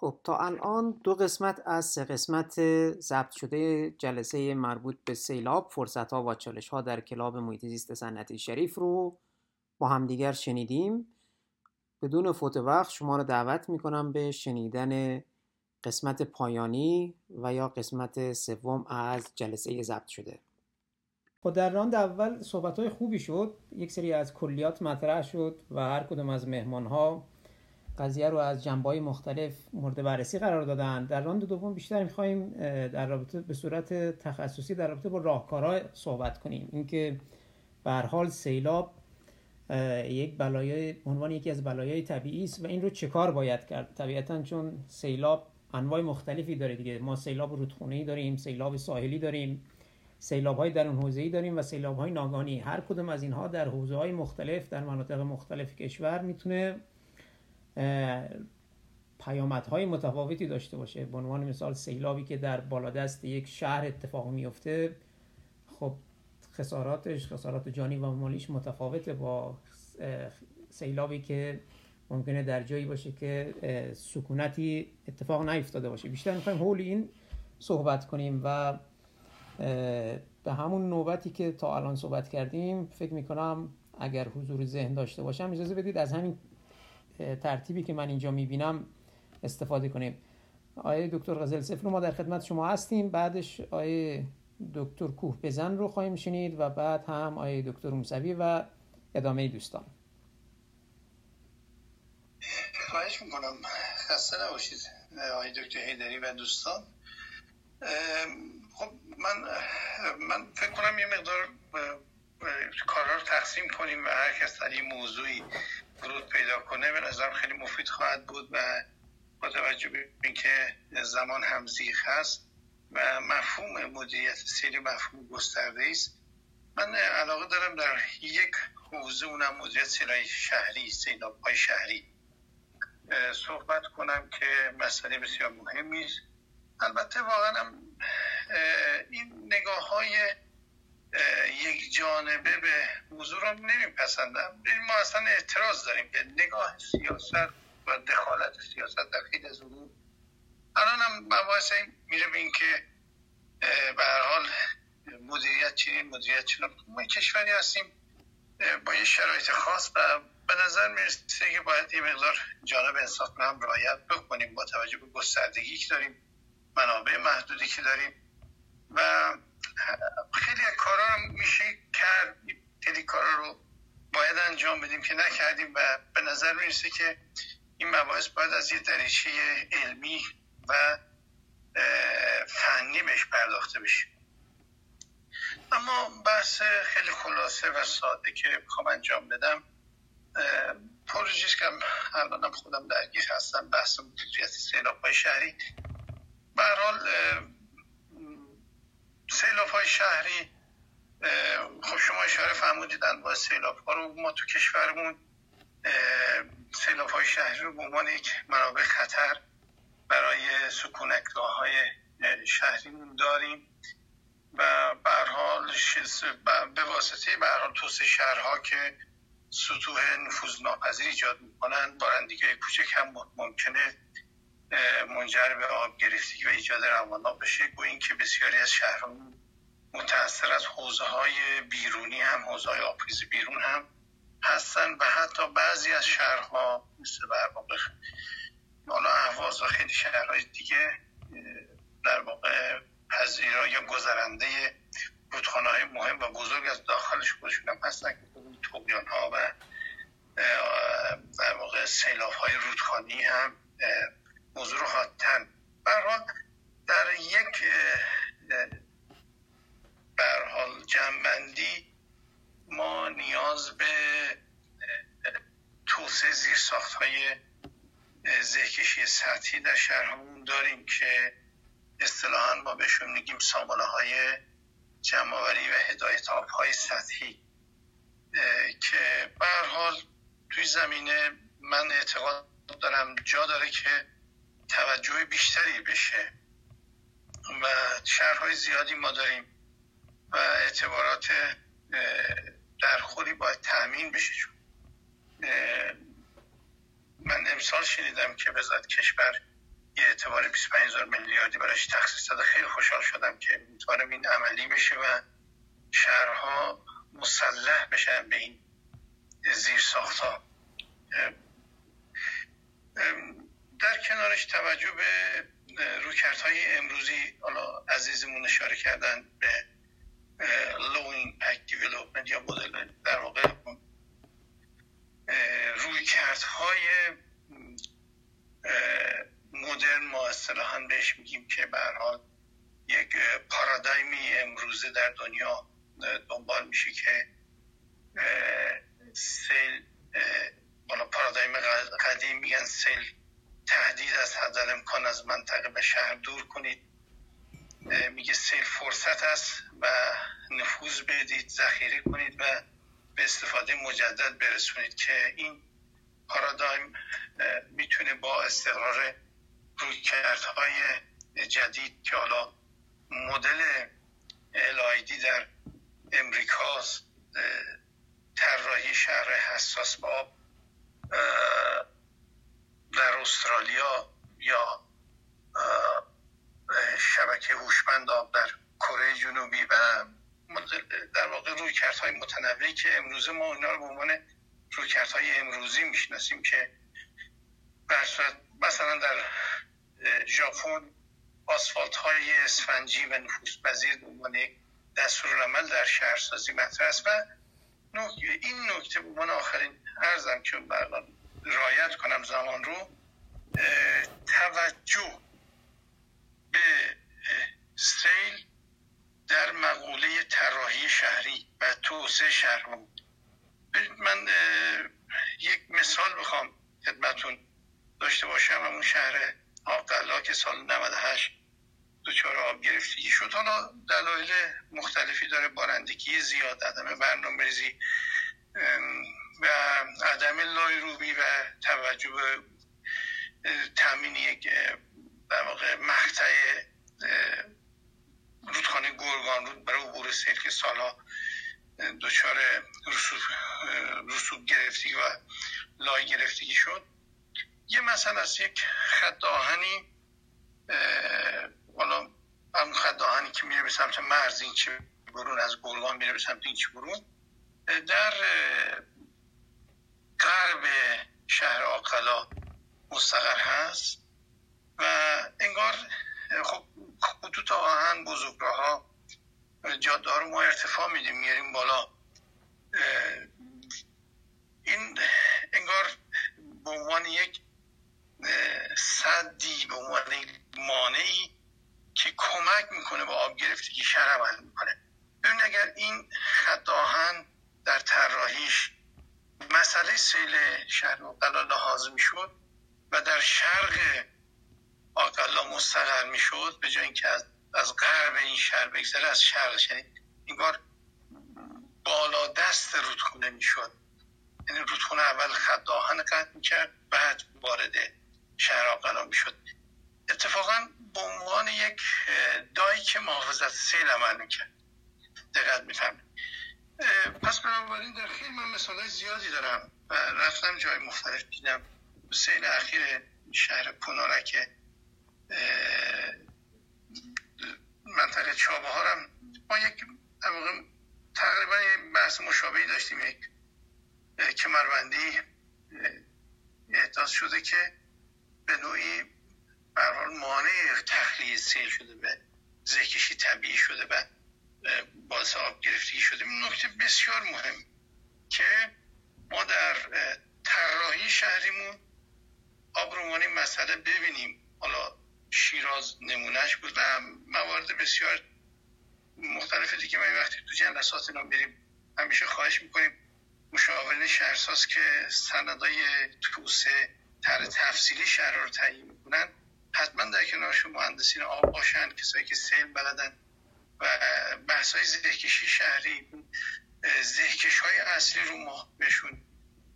خب تا الان دو قسمت از سه قسمت ضبط شده جلسه مربوط به سیلاب. فرصت ها و چالش ها در کلاب محیط زیست صنعتی شریف رو با همدیگر شنیدیم. بدون فوت وقت شما رو دعوت می‌کنم به شنیدن قسمت پایانی و یا قسمت سوم از جلسه ضبط شده. خب در راند اول صحبت های خوبی شد. یک سری از کلیات مطرح شد و هر کدوم از مهمان ها قضیه رو از های مختلف مورد بررسی قرار دادن. در راند دوم بیشتر می‌خوایم در رابطه به صورت تخصصی در رابطه با راهکارها صحبت کنیم. اینکه به حال سیلاب یک بلایای عنوان یکی از بلایای طبیعی است و این رو چه کار باید کرد؟ طبیعتا چون سیلاب انواع مختلفی داره دیگه. ما سیلاب رودخونه داریم سیلاب ساحلی داریم سیلاب های در اون حوزه داریم و سیلاب های ناگانی هر کدوم از اینها در حوزه های مختلف در مناطق مختلف کشور می‌تونه پیامدهای متفاوتی داشته باشه. به عنوان مثال سیلابی که در بالادست یک شهر اتفاق میفته خب خساراتش خسارات جانی و مالیش متفاوته با سیلابی که ممکنه در جایی باشه که سکونتی اتفاق نیفتاده باشه. بیشتر می‌خوایم حول این صحبت کنیم و به همون نوبتی که تا الان صحبت کردیم فکر می‌کنم اگر حضور ذهن داشته باشم اجازه بدید از همین ترتیبی که من اینجا می‌بینم استفاده کنیم آیه دکتر غزل سفر ما در خدمت شما هستیم. بعدش آیه دکتر کوه بزن رو خواهیم شنید و بعد هم آیه دکتر موسوی و ادامه دوستان. خواهش می‌کنم. خسته نباشید آقای دکتر هیدری و دوستان. خب من من فکر کنم یه مقدار کارا رو تقسیم کنیم و هر کس در این موضوعی ورود پیدا کنه به نظرم خیلی مفید خواهد بود و با توجه به اینکه زمان همزیخ هست و مفهوم مدیریت سیری مفهوم گسترده است من علاقه دارم در یک حوزه اونم مدیریت سیلای شهری سیلاب شهری صحبت کنم که مسئله بسیار مهمی است. البته واقعا این نگاه های یک جانبه به موضوع رو نمیپسندم. ما اصلا اعتراض داریم که نگاه سیاست و دخالت سیاست در خیلی از امور الان هم مباحث میره به این که به هر حال مدیریت چنین مدیریت چنین ما کشوری هستیم با یه شرایط خاص و به نظر می‌رسه که باید یه مقدار جانب انصاف هم رعایت بکنیم با توجه به گستردگی که داریم منابع محدودی که داریم و خیلی کارا رو میشه کرد. خیلی کارا رو باید انجام بدیم که نکردیم و به نظر می‌رسه که این مباحث باید از یه دریچه علمی و فنی بهش پرداخته بشه. اما بحث خیلی خلاصه و ساده که می‌خوام انجام بدم پروژیست که الانم خودم درگیر هستم بحث مدیریت سیلاب های شهری. به حال سیلاب های شهری خب شما اشاره فرمودید با سیلاب ها رو ما تو کشورمون سیلاب های شهری رو به عنوان یک منابع خطر برای سکونتگاه های شهریمون داریم و به حال به واسطه به حال توسعه شهرها که سطوح نفوذ ناپذیر ایجاد می‌کنن بارندگی کوچک هم ممکنه منجر به آب گرفتگی و ایجاد روانا بشه. گویا اینکه بسیاری از شهرها متاثر از حوزه های بیرونی هم حوزه های آبریز بیرون هم هستن و حتی بعضی از شهرها مثل بر واقع حالا اهواز و خیلی شهرهای دیگه در واقع پذیرا یا گذرنده رودخانه های مهم و بزرگ از داخلش خودشون هم هستن که ها و در واقع سیلاف های رودخانی هم موضوع رو حادتن برحال در یک برحال جنبندی ما نیاز به توسعه زیرساخت های زهکشی سطحی در شهرمون داریم که اصطلاحا ما بهشون میگیم سامانه های جمعآوری و هدایت آب های سطحی که به حال توی زمینه من اعتقاد دارم جا داره که توجه بیشتری بشه و شهرهای زیادی ما داریم و اعتبارات در خودی باید تأمین بشه. چون من امسال شنیدم که وزارت کشور یه اعتبار 25 هزار میلیاردی براش تخصیص داده. خیلی خوشحال شدم که امیدوارم این عملی بشه و شهرها مسلح بشن به این زیر ساخت در کنارش توجه به رویکردهای امروزی حالا عزیزمون اشاره کردن به low impact development یا مدل در واقع رویکردهای مدرن ما اصطلاحا بهش میگیم که به یک پارادایمی امروزه در دنیا دنبال میشه که سیل بالا پارادایم قدیم میگن سیل تهدید از حد امکان از منطقه به شهر دور کنید. میگه سیل فرصت است و نفوذ بدید ذخیره کنید و به استفاده مجدد برسونید که این پارادایم می‌تونه با استقرار رویکردهای جدید که حالا مدل الایدی در امریکاست طراحی شهر حساس با در استرالیا یا شبکه هوشمند آب در کره جنوبی و در واقع روی های متنوعی که امروز ما اینا رو به عنوان روی های امروزی می‌شناسیم که مثلا در ژاپن آسفالت های اسفنجی و نفوس پذیر به عنوان عمل در شهرسازی مطرح است و این نکته به عنوان آخرین ارزم که رایت کنم زمان رو توجه به سیل در مقوله طراحی شهری و توسعه شهرها من یک مثال بخوام خدمتون داشته باشم. اون شهر آقلا که سال 98 دوچار آب گرفتگی شد حالا دلایل مختلفی داره. بارندگی زیاد عدم برنامه ریزی و عدم لایروبی و توجه به تامین یک در واقع مقطع رودخانه گرگان رود برای عبور سیل که سالها دچار رسوب, رسوب گرفتگی و لای گرفتگی شد. یه مثلا از یک خط آهنی حالا هم خط آهنی که میره به سمت مرز این چه برون از گرگان میره به سمت این چه برون در غرب شهر آقلا مستقر هست و انگار خب خطوط آهن بزرگراه ها جاده رو ما ارتفاع میدیم میاریم بالا. این انگار به عنوان یک صدی به عنوان مانعی که کمک می‌کنه به آب گرفتگی شهر عمل می‌کنه. ببین اگر این خط آهن سیل شهر مقلا لحاظ می‌شد و در شرق آقلا مستقر می‌شد به جای اینکه از, از غرب این شهر بگذره از شرق یعنی بار بالا دست رودخونه می‌شد. یعنی رودخونه اول خط آهن قطع می‌کرد بعد وارد شهر آقلا می‌شد. اتفاقا به عنوان یک دایی که محافظت سیل عمل می‌کرد. دقت می‌فهمید پس بنابراین در خیلی من مثال زیادی دارم. و رفتم جای مختلف دیدم سیل اخیر شهر پونارک منطقه چابهارم. ما یک تقریبا یک بحث مشابهی داشتیم یک کمربندی احداث شده که به نوعی برحال مانع تخلیه سیل شده به زهکشی طبیعی شده و باعث آب گرفتگی شده. این نکته بسیار مهم که ما در طراحی شهریمون آب رو مسئله ببینیم. حالا شیراز نمونهش بود و موارد بسیار مختلف دیگه. ما وقتی تو جلسات اینا بریم همیشه خواهش می‌کنیم مشاورین شهرساز که سندای توسعه تر تفصیلی شهر رو تعیین می‌کنن حتما در کنارشون مهندسین آب باشن کسایی که سیل بلدن و بحث های زهکشی شهری. زهکش های اصلی رو ما بهشون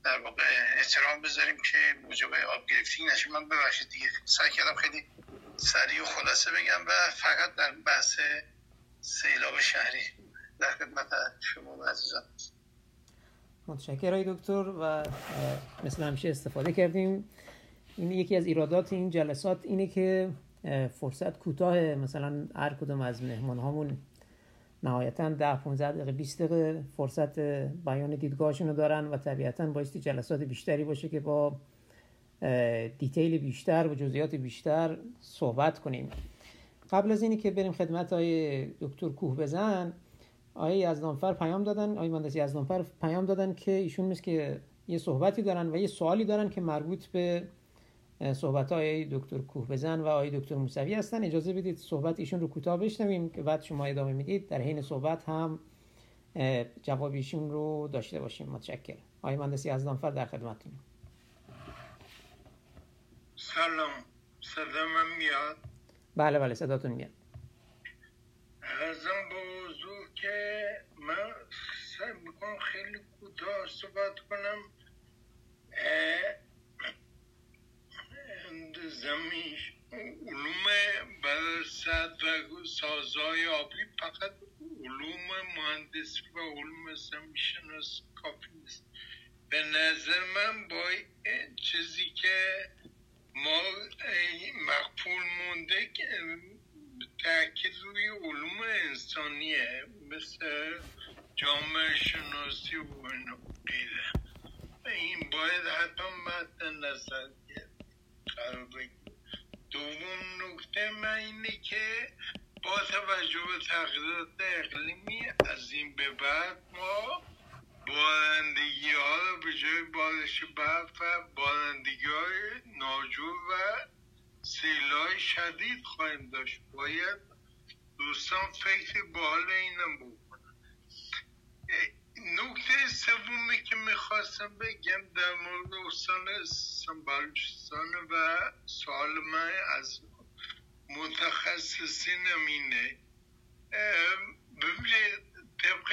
در واقع احترام بذاریم که موجب آب گرفتی نشه من ببخشید دیگه سعی کردم خیلی سریع و خلاصه بگم و فقط در بحث سیلاب شهری در خدمت شما عزیزان. متشکرم دکتر و مثل همیشه استفاده کردیم. این یکی از ایرادات این جلسات اینه که فرصت کوتاه مثلا هر کدوم از مهمان هامون نهایتا 10 15 دقیقه 20 دقیقه فرصت بیان دیدگاهشون رو دارن و طبیعتا بایستی جلسات بیشتری باشه که با دیتیل بیشتر و جزئیات بیشتر صحبت کنیم. قبل از اینی که بریم خدمت های دکتر کوه بزن آقای یزدانفر پیام دادن آقای مهندس یزدانفر پیام دادن که ایشون مثل که یه صحبتی دارن و یه سوالی دارن که مربوط به صحبت های دکتر کوه بزن و آقای دکتر موسوی هستن. اجازه بدید صحبت ایشون رو کوتاه بشنویم که بعد شما ادامه می‌دید. در حین صحبت هم جواب ایشون رو داشته باشیم. متشکرم. آقای مهندس یزدانفر در خدمتتونیم سلام. صدا میاد؟ بله بله صداتون میاد. ازم حضور که من سعی می‌کنم خیلی کوتاه صحبت کنم. زمیش علوم برسد و سازهای آبی فقط علوم مهندسی و علوم زمیشناسی کافی نیست. به نظر من با چیزی که ما مقبول مونده تاکید روی علوم انسانیه مثل جامعه شناسی و غیره این باید حتما مد نظر دوم نکته من اینه که با توجه به تغییرات اقلیمی از این به بعد ما بارندگی ها رو به جای بارش برف و بارندگی های ناجور و سیلای شدید خواهیم داشت. باید دوستان فکر به حال اینم بکنن نکته سومی که می‌خواستم بگم در مورد استان سنبالوچستان و سوال من از متخصصین امینه ببینید طبق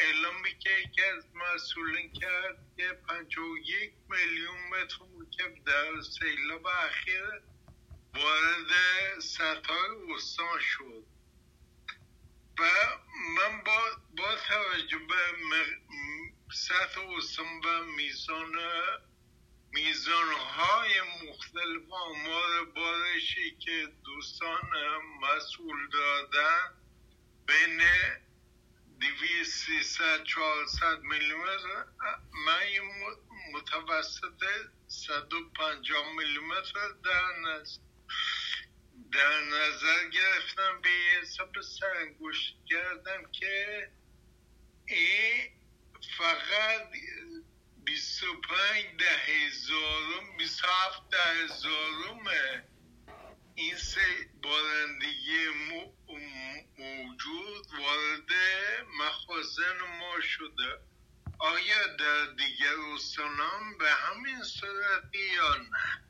اعلامی که یکی از مسئولین کرد که 51 میلیون متر مکعب در سیلاب اخیر وارد سطح استان شد. و من با, با توجه به سطح استان و میزان میزان های مختلف آمار بارشی که دوستان مسئول دادن بین دویست سیصد چهارصد میلیمتر من متوسط صد و پنجاه میلیمتر در نظر در نظر گرفتم به حساب سرانگشت کردم که این فقط 25 ده هزارم 27 ده هزارم این سه بارندگی موجود وارد مخازن ما شده. آیا در دیگر استانان به همین صورت یا نه؟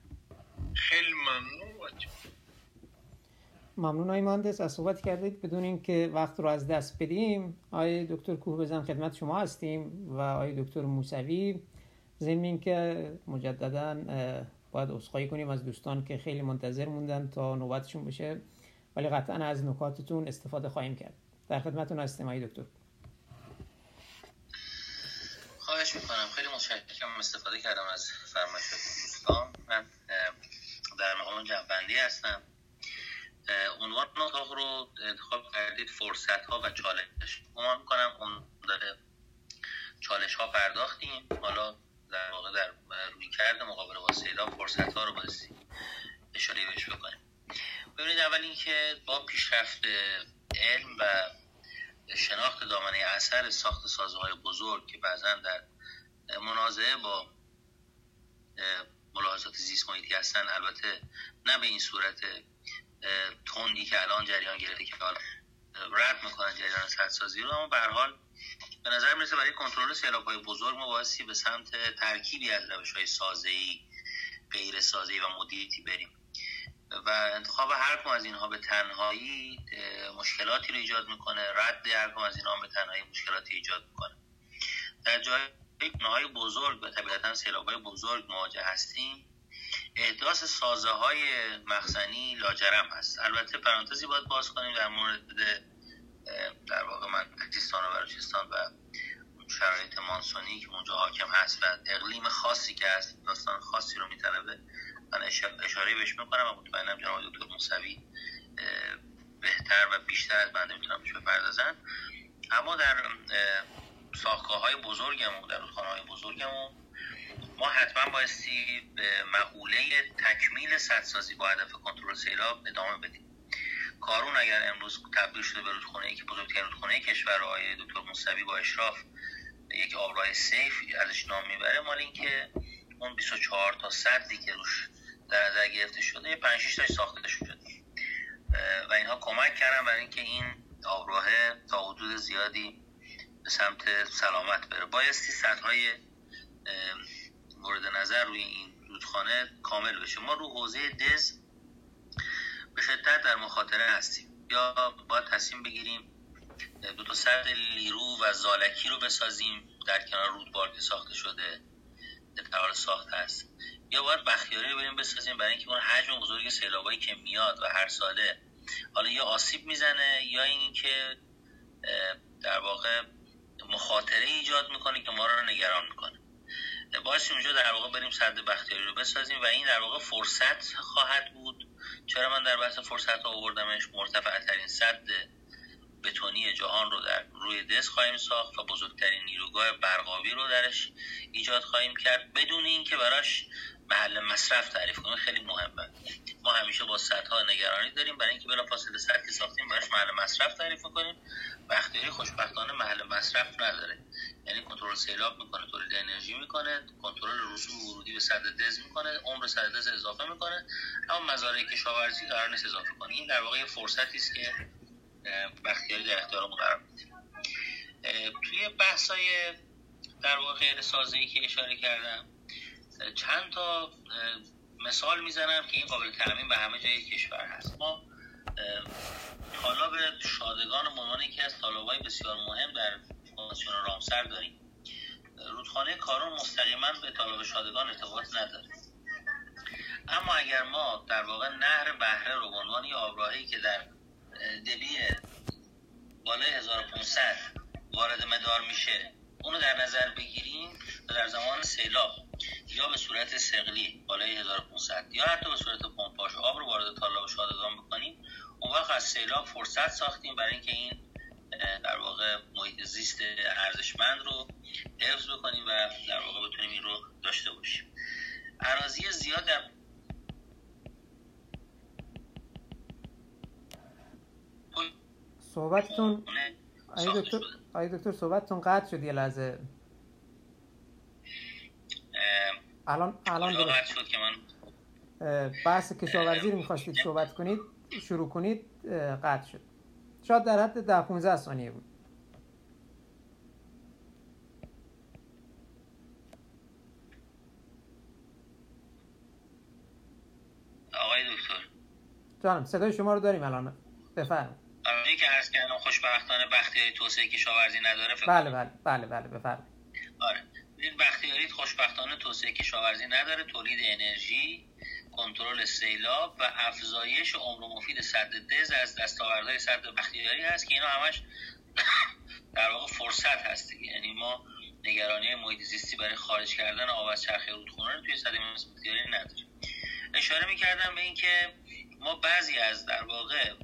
خیلی ممنون. ممنون های مهندس از صحبت کردید. بدون اینکه وقت رو از دست بدیم آقای دکتر کوه بزن خدمت شما هستیم و آقای دکتر موسوی ضمن که مجددا باید عذرخواهی کنیم از دوستان که خیلی منتظر موندن تا نوبتشون بشه. ولی قطعا از نکاتتون استفاده خواهیم کرد. در خدمتتون هستیم آقای دکتر. خواهش می‌کنم. خیلی متشکرم. استفاده کردم از فرمایشات دوستان. من در مقام جنبندی هستم. عنوان اتاق رو انتخاب کردید فرصت ها و چالش گمان می‌کنم اون داره چالش ها پرداختیم. حالا در واقع در روی کرد مقابل با سیلا فرصت ها رو بایستی اشاره بهش بکنیم. ببینید اول اینکه با پیشرفت علم و شناخت دامنه اثر ساخت سازهای بزرگ که بعضا در منازعه با ملاحظات زیست محیطی هستن البته نه به این صورت تندی که الان جریان گرفته که رد می‌کنن جریان سدسازی رو اما به حال به نظر می‌رسه برای کنترل سیلاب های بزرگ ما بایستی به سمت ترکیبی از روش های سازه‌ای غیر سازه‌ای و مدیریتی بریم. و انتخاب هر کم از اینها به تنهایی مشکلاتی رو ایجاد می‌کنه. رد هر کم از اینها به تنهایی مشکلاتی ایجاد می‌کنه. در جای های بزرگ و طبیعتا سیلاب های بزرگ مواجه هستیم احداث سازه های مخزنی لاجرم هست. البته پرانتزی باید باز کنیم در مورد در واقع من پاکستان و بلوچستان و شرایط مانسونی که اونجا حاکم هست و اقلیم خاصی که هست داستان خاصی رو میطلبه. من اشاره بهش می‌کنم و مطمئنم جناب دکتر موسوی بهتر و بیشتر از بنده می‌تونم بهش بپردازن اما در ساختگاه های بزرگمون در رودخانه های بزرگمون ما حتما بایستی به مقوله تکمیل سدسازی با هدف کنترل سیلاب ادامه بدیم. کارون اگر امروز تبدیل شده به رودخانه ای که بزرگترین رودخانه کشور آقای دکتر موسوی با اشراف یک آبراه سیف ازش نام می‌بره مال اینکه اون 24 تا صدی که روش در نظر گرفته شده 5 6 تاش ساخته شده. و اینها کمک کردن برای اینکه این آبراه تا حدود زیادی به سمت سلامت بره. بایستی سدهای مورد نظر روی این رودخانه کامل بشه. ما رو حوزه دز به شدت در مخاطره هستیم. یا باید تصمیم بگیریم دو تا سد لیرو و زالکی رو بسازیم در کنار رودبار که ساخته شده در ساخته است. یا باید بختیاری رو بریم بسازیم برای اینکه اون حجم بزرگ سیلابایی که میاد و هر ساله حالا یا آسیب می‌زنه یا اینکه در واقع مخاطره ایجاد می‌کنه که ما رو نگران می‌کنه. باعث اونجا در واقع بریم صد بختیاری رو بسازیم و این در واقع فرصت خواهد بود. چرا من در بحث فرصت آوردمش؟ مرتفع ترین صد بتونی جهان رو در روی دست خواهیم ساخت و بزرگترین نیروگاه برقابی رو درش ایجاد خواهیم کرد. بدون اینکه براش محل مصرف تعریف کنیم خیلی مهمه. ما همیشه با ها نگرانی داریم. برای اینکه بلافاصله سد که ساختیم براش محل مصرف تعریف کنیم بختیاری خوشبختانه محل مصرف نداره. یعنی کنترل سیلاب می‌کنه تولید انرژی می‌کنه کنترل رسوب ورودی به صد دز می‌کنه عمر صد دز اضافه می‌کنه اما مزارع کشاورزی قرار نیست اضافه کنه. این در واقع فرصتی است که بختیاری در اختیارمون قرار میده توی بحثای در واقع غیر سازی که اشاره کردم چند تا مثال می‌زنم که این قابل تعمین به همه جای کشور هست. ما طالاب شادگان عنوان یکی از طالابای بسیار مهم در کنوانسیون رامسر داریم رودخانه کارون مستقیما به طالاب شادگان ارتباط نداره. اما اگر ما در واقع نهر بهره رو به عنوان یه آبراهی که در دبی بالای 1500 وارد مدار میشه اونو در نظر بگیریم در زمان سیلاب یا به صورت سقلی بالای 1500 یا حتی به صورت پمپاژ آب رو وارد تالاب شادگان بکنیم اون وقت از سیلاب فرصت ساختیم برای اینکه این در واقع محیط زیست ارزشمند رو حفظ بکنیم و در واقع بتونیم این رو داشته باشیم. عراضی زیاد در صحبتتون آی دکتر آی دکتر صحبتتون قطع شد یه لحظه. الان الان درست. شد که من بحث کشاورزی رو می‌خواستید صحبت کنید شروع کنید قطع شد. شاید در حد ده 15 ثانیه بود. آقای دکتر. جانم صدای شما رو داریم الان. بفرمایید. این که عرض کردم خوشبختانه بختیاری توسعه کشاورزی نداره فکر بله بله بله بله بفرمایید. آره. این بختیاری خوشبختانه توسعه کشاورزی نداره تولید انرژی کنترل سیلاب و افزایش عمر مفید صد دز از دستاوردهای صد بختیاری هست که اینا همش در واقع فرصت هست دیگه. یعنی ما نگرانی محیط زیستی برای خارج کردن آب از چرخه رودخونه رو توی صد بختیاری نداریم. اشاره می‌کردم به اینکه ما بعضی از در واقع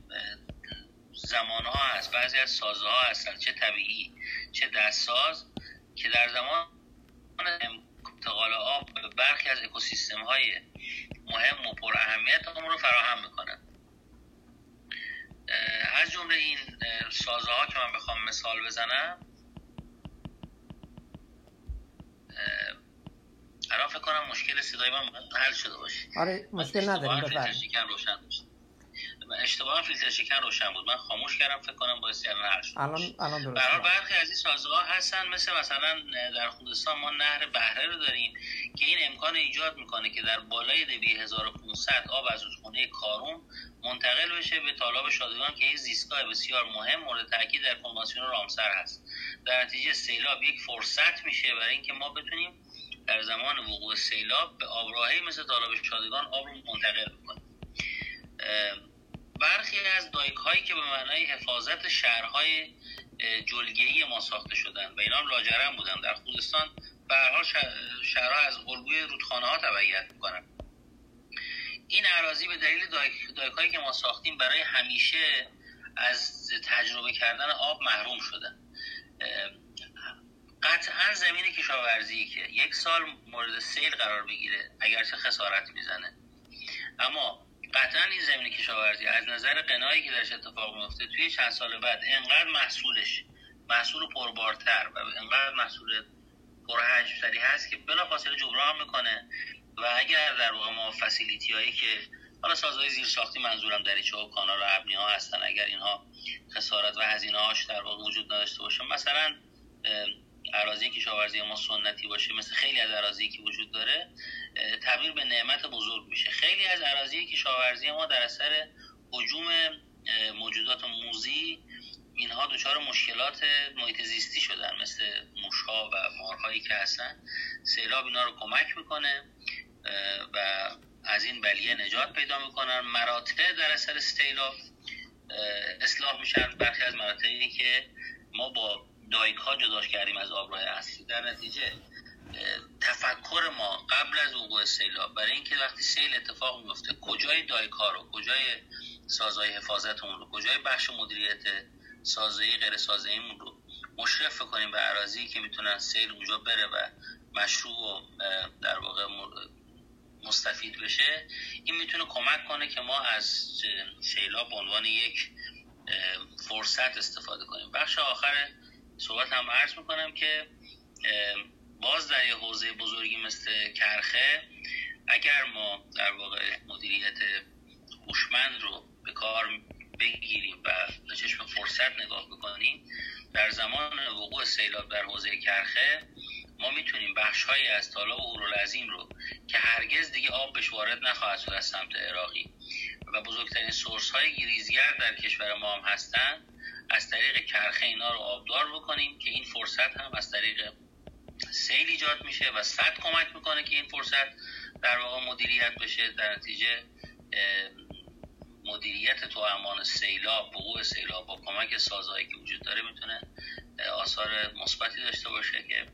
زمان ها هست بعضی از سازه ها هستن چه طبیعی چه دستساز که در زمان انتقال آب به برخی از اکوسیستم های مهم و پر اهمیت رو فراهم می‌کنن از جمله این سازه ها که من بخوام مثال بزنم الان فکر کنم مشکل صدای من حل شده باشه. آره مشکل نداریم بفرمایید. اشتباه فیلتر شکن روشن بود. من خاموش کردم فکر کنم باعث الان حل شد. الان الان درست برای برخی از این سازه‌ها هستن مثل مثلا در خوزستان ما نهر بهره رو داریم که این امکان ایجاد می‌کنه که در بالای دبی 1500 آب از رودخونه کارون منتقل بشه به تالاب شادگان که این زیستگاه بسیار مهم مورد تاکید در کنوانسیون رامسر هست. در نتیجه سیلاب یک فرصت میشه برای اینکه ما بتونیم در زمان وقوع سیلاب به آبراهی مثل تالاب شادگان آب رو منتقل بکنیم. برخی از دایک هایی که به معنای حفاظت شهرهای جلگهی ما ساخته شدن و اینا هم لاجرم بودن در خوزستان به حال شهرها از الگوی رودخانه ها تبعیت می‌کنن. این اراضی به دلیل دایک که ما ساختیم برای همیشه از تجربه کردن آب محروم شدن. قطعا زمین کشاورزی که یک سال مورد سیل قرار بگیره اگرچه خسارت می‌زنه. اما قطعا این زمین کشاورزی. از نظر قنایی که درش اتفاق میفته توی چند سال بعد انقدر محصولش محصول پربارتر و انقدر محصول پرحجمتری هست که بلافاصله جبران می‌کنه و اگر در واقع ما فسیلیتی هایی که حالا سازهای زیر ساختی منظورم دریچه و کانال و ابنی ها هستن اگر اینها خسارت و هزینه هاش در واقع وجود نداشته باشه مثلا اراضی کشاورزی ما سنتی باشه مثل خیلی از اراضی که وجود داره تبدیل به نعمت بزرگ میشه. خیلی از اراضی کشاورزی ما در اثر حجوم موجودات موزی اینها دچار مشکلات محیط زیستی شدن مثل موشها و مارهایی که هستن. سیلاب اینا رو کمک می‌کنه و از این بلیه نجات پیدا می‌کنن. مراتع در اثر سیلاب اصلاح میشن. برخی از مراتعی که ما با دایک ها جداش کردیم از آبراه اصلی. در نتیجه تفکر ما قبل از وقوع سیلاب برای اینکه وقتی سیل اتفاق میفته کجای دایک ها رو کجای سازهای حفاظتمون رو کجای بخش مدیریت سازهی غیر سازهیمون رو مشرف کنیم به عراضی که می‌تونن سیل اونجا بره و مشروع و در واقع مستفید بشه این می‌تونه کمک کنه که ما از سیلاب به عنوان یک فرصت استفاده کنیم. بخش آخر صحبت هم عرض می‌کنم که باز در یه حوزه بزرگی مثل کرخه اگر ما در واقع مدیریت هوشمند رو به کار بگیریم و به چشم فرصت نگاه بکنیم در زمان وقوع سیلاب در حوزه کرخه ما می‌تونیم بخشهایی از تالاب اورالعظیم رو که هرگز دیگه آب بهش وارد نخواهد شد از سمت عراقی و بزرگترین سورس های گریزگر در کشور ما هم هستن از طریق کرخه اینا رو آبدار بکنیم که این فرصت هم از طریق سیل ایجاد میشه و صد کمک می‌کنه که این فرصت در واقع مدیریت بشه. در نتیجه مدیریت تو امان سیلاب وقوع سیلاب با کمک سازهایی که وجود داره می‌تونه آثار مثبتی داشته باشه که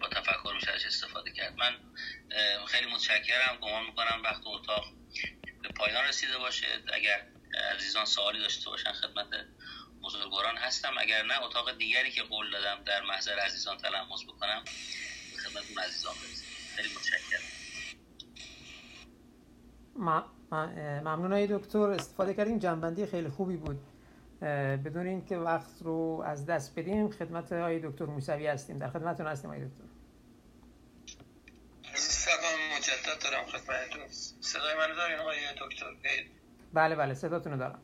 با تفکر میشه ازش استفاده کرد. من خیلی متشکرم. گمان می‌کنم وقت اتاق به پایان رسیده باشه. اگر عزیزان سوالی داشته باشن خدمت بزرگواران هستم. اگر نه اتاق دیگری که قول دادم در محضر عزیزان تلمس بکنم خدمت اون عزیزان برسیم. خیلی متشکرم. ممنون های دکتر. استفاده کردیم جنبندی خیلی خوبی بود. بدون اینکه وقت رو از دست بدیم خدمت های دکتر موسوی هستیم. در خدمتتون هستیم های دکتر. سلام مجدد دارم خدمتتون. صدای من دارین آقای دکتر؟ بله بله صداتون دارم.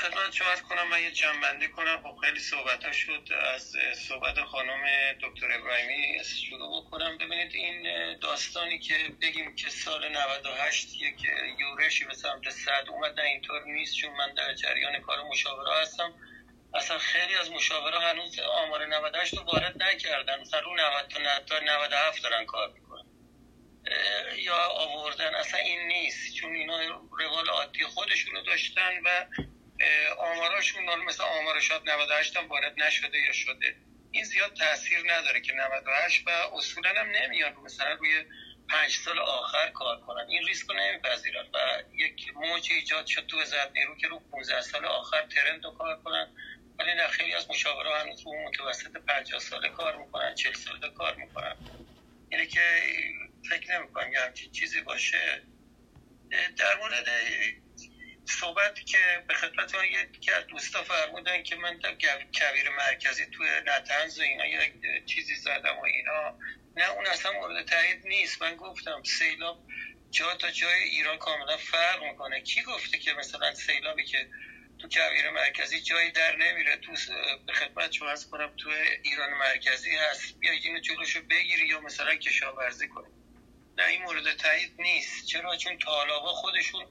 خدمت شما کنم من یه جنبندی کنم. خب خیلی صحبت ها شد. از صحبت خانم دکتر ابراهیمی شروع بکنم. ببینید این داستانی که بگیم که سال 98 یک یورشی به سمت صد اومد نه اینطور نیست چون من در جریان کار مشاوره هستم. اصلا خیلی از مشاوره هنوز آمار 98 رو وارد نکردن. مثلا رو 90 تا 97 دارن کار می‌کنن. یا آوردن. اصلا این نیست چون اینا روال عادی خودشونو داشتن و آماراشون مثل آمار شاد 98 هم وارد نشده یا شده. این زیاد تاثیر نداره که 98 و اصولا هم نمیان. مثلا روی پنج سال آخر کار کنن. این ریسک رو نمیپذیرن و یک موج ایجاد شد تو وزارت نیرو که رو 15 سال آخر ترند رو کار کنن. ولی نه خیلی از مشاوره هنوز رو متوسط 50 ساله کار می‌کنن 40 ساله کار می‌کنن. اینه که فکر نمی‌کنم یه همچین چیزی باشه. در مورد صحبت که به خدمت یکی از دوستا فرمودن که من کویر مرکزی توی نتنز و اینا یک چیزی زدم و اینا. نه اون اصلا مورد تایید نیست. من گفتم سیلاب جا تا جای ایران کاملا فرق می‌کنه. کی گفته که مثلا سیلابی که تو کویر مرکزی جایی در نمیره؟ تو به خدمت شما از کنم تو ایران مرکزی هست. بیا اینو جلوشو بگیری یا مثلا کشاورزی کنی. نه این مورد تایید نیست. چرا؟ چون طالابا خودشون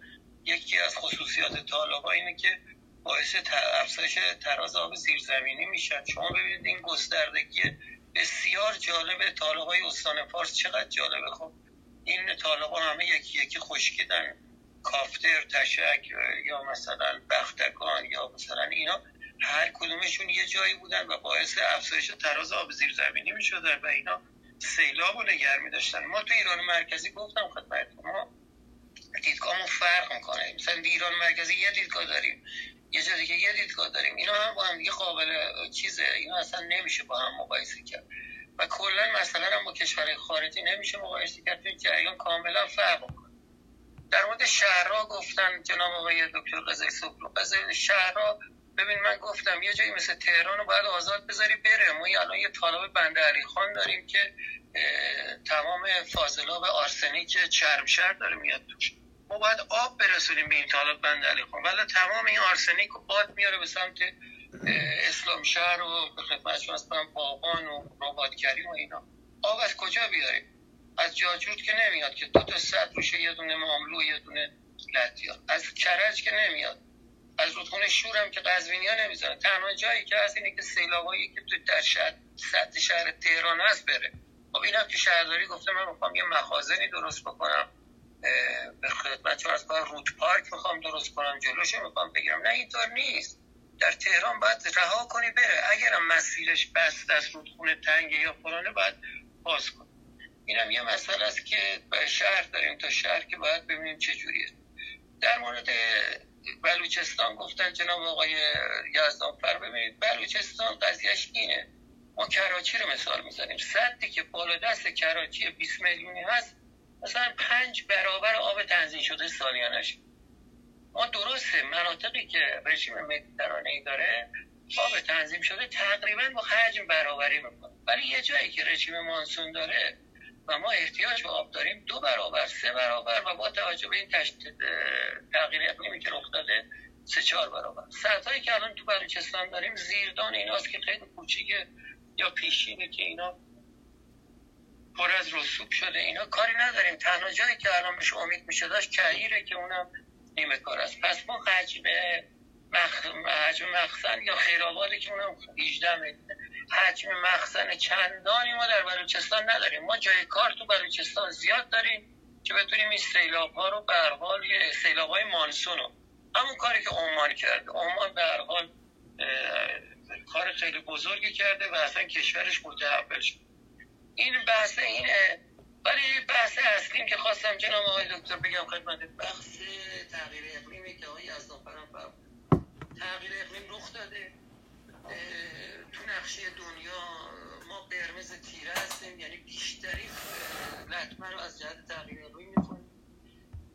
یکی از خصوصیات طالابا اینه که باعث افزایش تراز آب زیرزمینی میشن شما ببینید این گستردگی بسیار جالبه. طالبای استان فارس چقدر جالبه. خب این طالبا همه یکی یکی خشکیدن. کافتر تشک یا مثلا بختگان یا مثلا اینا هر کدومشون یه جایی بودن و باعث افزایش تراز آب زیرزمینی می‌شدن و اینا سیلاب رو نگر می ما تو ایران مرکزی گفتم خدمت ما دیدگاهمون فرق می‌کنه. مثلا ایران مرکزی یه دیدگاه داریم یه جا دیگه یه دیدگاه داریم. اینا هم با هم دیگه قابل چیزه. اینا اصلا نمیشه با هم مقایسه کرد. و کلا مثلا هم با کشورهای خارجی نمیشه مقایسه کرد. چون جریان کاملا فرق می‌کنه. در مورد شهرها گفتن جناب آقای دکتر قزل سوکلو قزل شهرها ببین من گفتم یه جایی مثل تهران رو باید آزاد بذاری بره. ما الان یه طالب بنده علی خان داریم که تمام فاضلاب آرسنیک چرمشر داره میاد توش. ما باید آب برسونیم به این طالب بنده علی خان ولی تمام این آرسنیک رو باد میاره به سمت اسلام شهر و به خدمت شما باغان و رباتگری و اینا. آب از کجا بیاریم؟ از جاجود که نمیاد که دو تا صد روشه یه دونه ماملو یه دونه لطیا از کرج که نمیاد. از رودخونه هم که قزوینی ها تنها جایی که هست اینه که سیلابایی که تو در شهر سطح شهر تهران هست بره. خب اینم که شهرداری گفته من می‌خوام یه مخازنی درست بکنم. به خدمت از رود پارک می‌خوام درست کنم جلوشو می‌خوام بگیرم. نه اینطور نیست. در تهران باید رها کنی بره. اگرم مسیرش بست از رودخونه تنگه یا فلانه باید باز کن اینم یه مسئله است که شهر داریم تا شهر که باید ببینیم چه جوریه. در مورد بلوچستان گفتن جناب آقای یزدانفر ببینید بلوچستان قضیهش اینه. ما کراچی رو مثال می‌زنیم. صدی که بالا دست کراچی 20 میلیونی هست مثلا پنج برابر آب تنظیم شده سالیانش. ما درسته. مناطقی که رژیم مدیترانه داره آب تنظیم شده تقریبا با حجم برابری می‌کنه. ولی یه جایی که رژیم مانسون داره و ما احتیاج به آب داریم دو برابر سه برابر و با توجه به این تغییر اقلیمی که رخ داده سه چهار برابر. سطحی که الان تو بلوچستان داریم زیردان ایناست که خیلی کوچیکه یا پیشینه که اینا پر از رسوب شده. اینا کاری نداریم. تنها جایی که الان بهش امید میشه داشت کهیره که اونم نیمه کار است. پس ما حجم مخ... حجم مخزن یا خیرآباده که اونم 18 میلیون حجم مخزن چندانی ما در بلوچستان نداریم. ما جای کار تو بلوچستان زیاد داریم که بتونیم این سیلاب ها رو به حال سیلاب های مانسون رو همون کاری که عمان کرده عمان به حال کار خیلی بزرگی کرده و اصلا کشورش متحول شد. این بحث اینه. ولی بحث اصلیم که خواستم جناب آقای دکتر بگم خدمت بحث تغییر اقلیمی که آقای از تغییر اقلیم رخ داده. تو نقشه دنیا ما قرمز تیره هستیم. یعنی بیشتری لطمه رو از جهت تغییر اقلیم می‌کنیم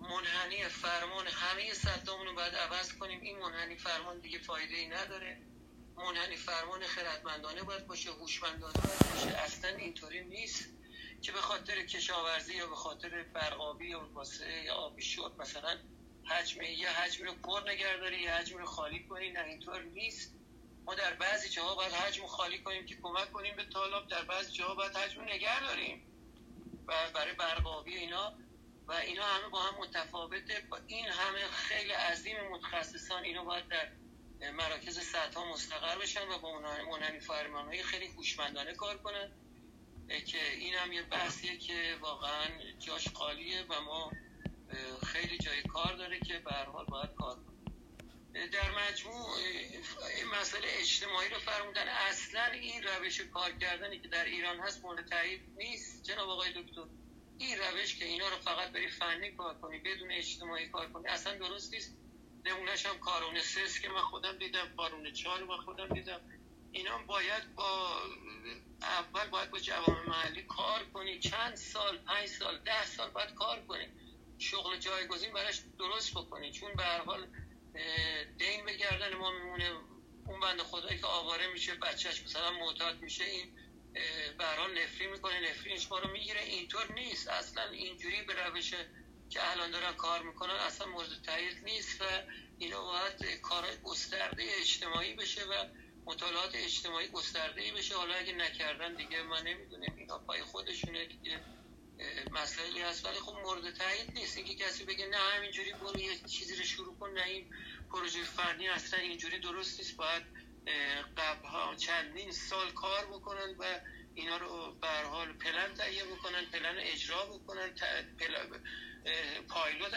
منحنی فرمان همه صدامون رو باید عوض کنیم. این منحنی فرمان دیگه فایده ای نداره. منحنی فرمان خردمندانه باید باشه هوشمندانه باید باشه. اصلا اینطوری نیست که به خاطر کشاورزی یا به خاطر برقابی یا واسه آبی شد مثلا حجم یه حجم رو پر نگرداری یه حجم رو خالی کنی نه اینطور نیست. ما در بعضی جاها باید حجم خالی کنیم که کمک کنیم به طالب در بعضی جاها باید حجم نگه داریم و برای برقابی اینا. و اینا همه با هم متفاوته. با این همه خیلی عظیم متخصصان اینا باید در مراکز سطح مستقر بشن و با منحنی فرمان های خیلی خوشمندانه کار کنن. که این هم یه بحثیه که واقعا جاش خالیه و ما خیلی جای کار داره که به حال باید کار کنیم. در مجموع این مسئله اجتماعی رو فرمودن. اصلا این روش کار کردنی که در ایران هست مورد تایید نیست. جناب آقای دکتر این روش که اینا رو فقط بری فنی کار کنی بدون اجتماعی کار کنی اصلا درست نیست. نمونهش هم کارون سس که من خودم دیدم کارون چهار من خودم دیدم. اینا باید با اول باید با جوام محلی کار کنی. چند سال پنج سال ده سال باید کار کنی. شغل جایگزین براش درست بکنی. چون به هر حال دین به گردن ما میمونه. اون بند خدایی که آواره میشه بچهش مثلا معتاد میشه این به حال نفری می‌کنه. ما رو می‌گیره. اینطور نیست. اصلا اینجوری به روش که الان دارن کار می‌کنن اصلا مورد تایید نیست و اینا باید کار گسترده اجتماعی بشه و مطالعات اجتماعی گسترده بشه. حالا اگه نکردن دیگه من نمی‌دونم اینا پای خودشونه که مسائلی هست. ولی خب مورد تایید نیست. اینکه کسی بگه نه همینجوری برو یه چیزی رو شروع کن نه این پروژه فنی اصلا اینجوری درست نیست. باید قبل چندین سال کار بکنن و اینا رو به حال پلن تهیه بکنن پلن اجرا بکنن پایلوت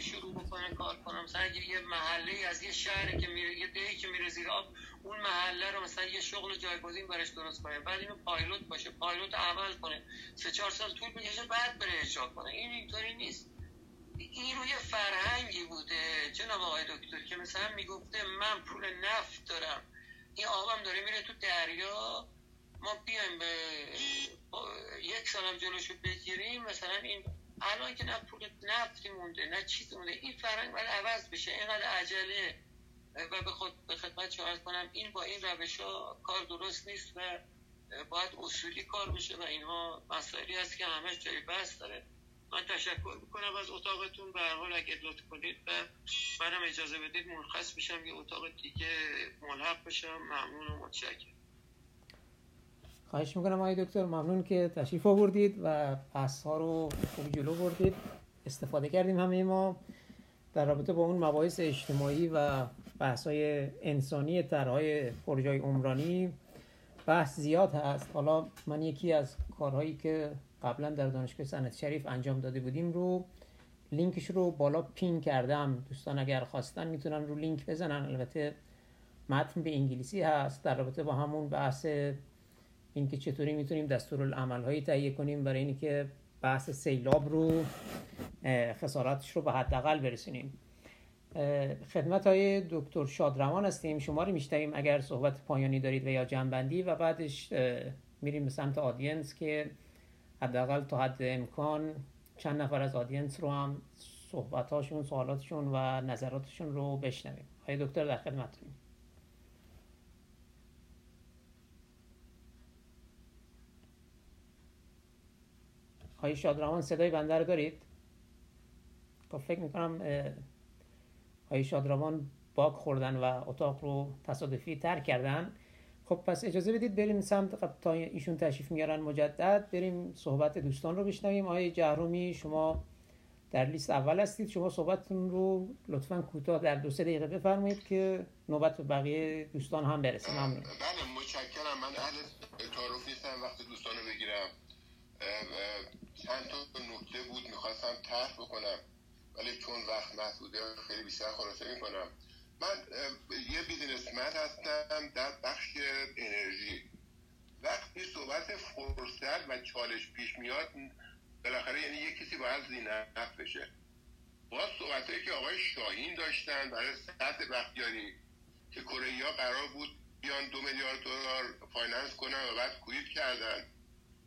شروع بکنن کار کنن مثلا یه محله از یه شهر که میره یه دهی که میره زیر آب اون محله رو مثلا یه شغل جایگزین برش درست کنه بعد اینو پایلوت باشه. پایلوت عمل کنه. سه چهار سال طول بکشه بعد بره اجرا کنه. این اینطوری نیست. این روی فرهنگی بوده. جناب آقای دکتر که مثلا می‌گفته من پول نفت دارم. این آقام داره میره تو دریا. ما بیایم به یک سالم جلوشو بگیریم. مثلا این الان که نه پول نفتی مونده نه چیزی مونده این فرهنگ باید عوض بشه. اینقدر عجله. و به خود به خدمت شما کنم این با این روش ها کار درست نیست و باید اصولی کار بشه و اینها مسائلی هست که همش جای بحث داره. من تشکر می‌کنم از اتاقتون. به حال اگه لطف کنید و منم اجازه بدید مرخص بشم یه اتاق دیگه ملحق بشم. ممنون و متشکرم. خواهش می‌کنم آقای دکتر ممنون که تشریف آوردید و بحث ها رو خوب جلو بردید. استفاده کردیم همه ما در رابطه با اون مباحث اجتماعی و بحث های انسانی طرحهای پروژه عمرانی بحث زیاد هست. حالا من یکی از کارهایی که قبلا در دانشگاه سنت شریف انجام داده بودیم رو لینکش رو بالا پین کردم. دوستان اگر خواستن می‌تونن رو لینک بزنن. البته متن به انگلیسی هست. در رابطه با همون بحث اینکه چطوری می‌تونیم دستورالعمل هایی تهیه کنیم برای اینکه بحث سیلاب رو خساراتش رو به حداقل برسونیم. خدمت های دکتر شادروان هستیم. شما رو میشتیم اگر صحبت پایانی دارید و یا جنبندی و بعدش میریم به سمت آدینس که حداقل تا حد امکان چند نفر از آدینس رو هم صحبتاشون سوالاتشون و نظراتشون رو بشنویم. های دکتر در خدمتتونیم. آقای شادروان صدای بنده رو دارید؟ خب فکر می‌کنم آقای شادروان باگ خوردن و اتاق رو تصادفی ترک کردن. خب پس اجازه بدید بریم سمت تا ایشون تشریف میارن مجدد. بریم صحبت دوستان رو بشنویم. آقای جهرومی شما در لیست اول هستید. شما صحبتتون رو لطفا کوتاه در دو سه دقیقه بفرمایید که نوبت به بقیه دوستان هم برسه. ممنون. بله متشکرم. من اهل تعارف نیستم. وقت دوستان رو بگیرم چند تا نکته بود می‌خواستم طرح بکنم ولی چون وقت محدوده خیلی بیشتر خلاصه می‌کنم. من یه businessman هستم در بخش انرژی. وقتی صحبت فرصت و چالش پیش میاد بالاخره یعنی یه کسی باید ذینفع بشه. باز صحبت که آقای شاهین داشتن برای سد بختیاری که کره قرار بود بیان دو میلیارد دلار finance کنن و بعد quit کردن.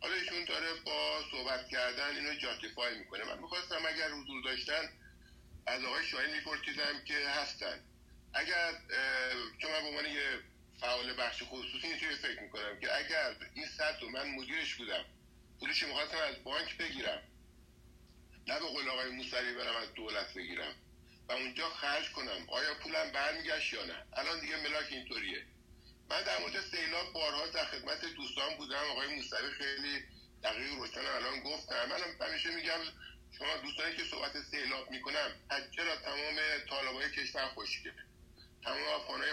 حالا ایشون داره با صحبت کردن اینو justify می‌کنه. من می‌خواستم اگر حضور داشتن از آقای شاهین میپرسیدم که هستن. اگر چون من به عنوان یه فعال بخش خصوصی اینطوری فکر می‌کنم که اگر این صد رو من مدیرش بودم پولش می‌خواستم از بانک بگیرم. نه به قول آقای موسری برم از دولت بگیرم. و اونجا خرج کنم. آیا پولم برمیگشت یا نه؟ الان دیگه ملاک اینطوریه. من در مورد سیلاب بارها در خدمت دوستان بودم. آقای موسوی خیلی دقیق روشن الان گفتم. من همیشه میگم شما دوستانی که صحبت سیلاب می‌کنم چرا تمام طالبای کشور خشکه؟ تمام آفانای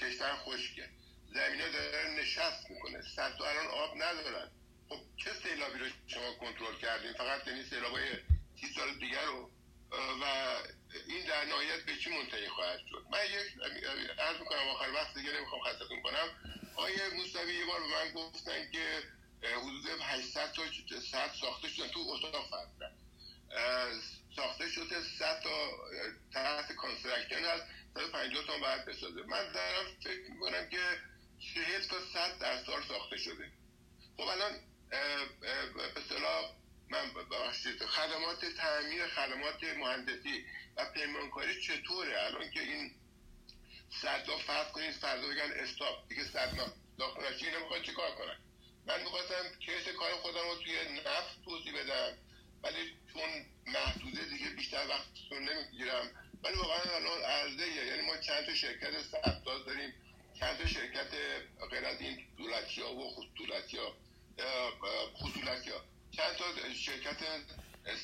کشور خشکه. زمین ها داره نشست می‌کنه. صد الان آب ندارن. خب چه سیلابی رو شما کنترل کردین؟ فقط یعنی سیلابای تی سال دیگر رو؟ و این در نهایت به چی منتهی خواهد شد؟ من یک عرض می‌کنم آخر وقت دیگه نمی‌خوام خستتون کنم. آیه موسوی یه بار به من گفتن که حدود 800 تا ساعت ساخته شدن تو اتاق فرق ساخته شده 100 تا تحت کانسترکشن هست. 150 تا باید بسازه. من دارم فکر می‌کنم که 40 تا 100 در سال ساخته شده. خب الان به صلاح من ببخشید خدمات تعمیر خدمات مهندسی و پیمانکاری چطوره؟ الان که این صدا فرض کنید فردا بگن استاپ. دیگه صد داخل نشه اینا می‌خوان چیکار کنن؟ من می‌خواستم کیس کار خودم رو توی نفت توضیح بدم ولی چون محدوده دیگه بیشتر وقتتون نمی‌گیرم. ولی واقعا الان عرضه یعنی ما چند تا شرکت سبتاز داریم. چند شرکت غیر از این دولتی ها و خصولتی ها خصولتی ها چند تا شرکت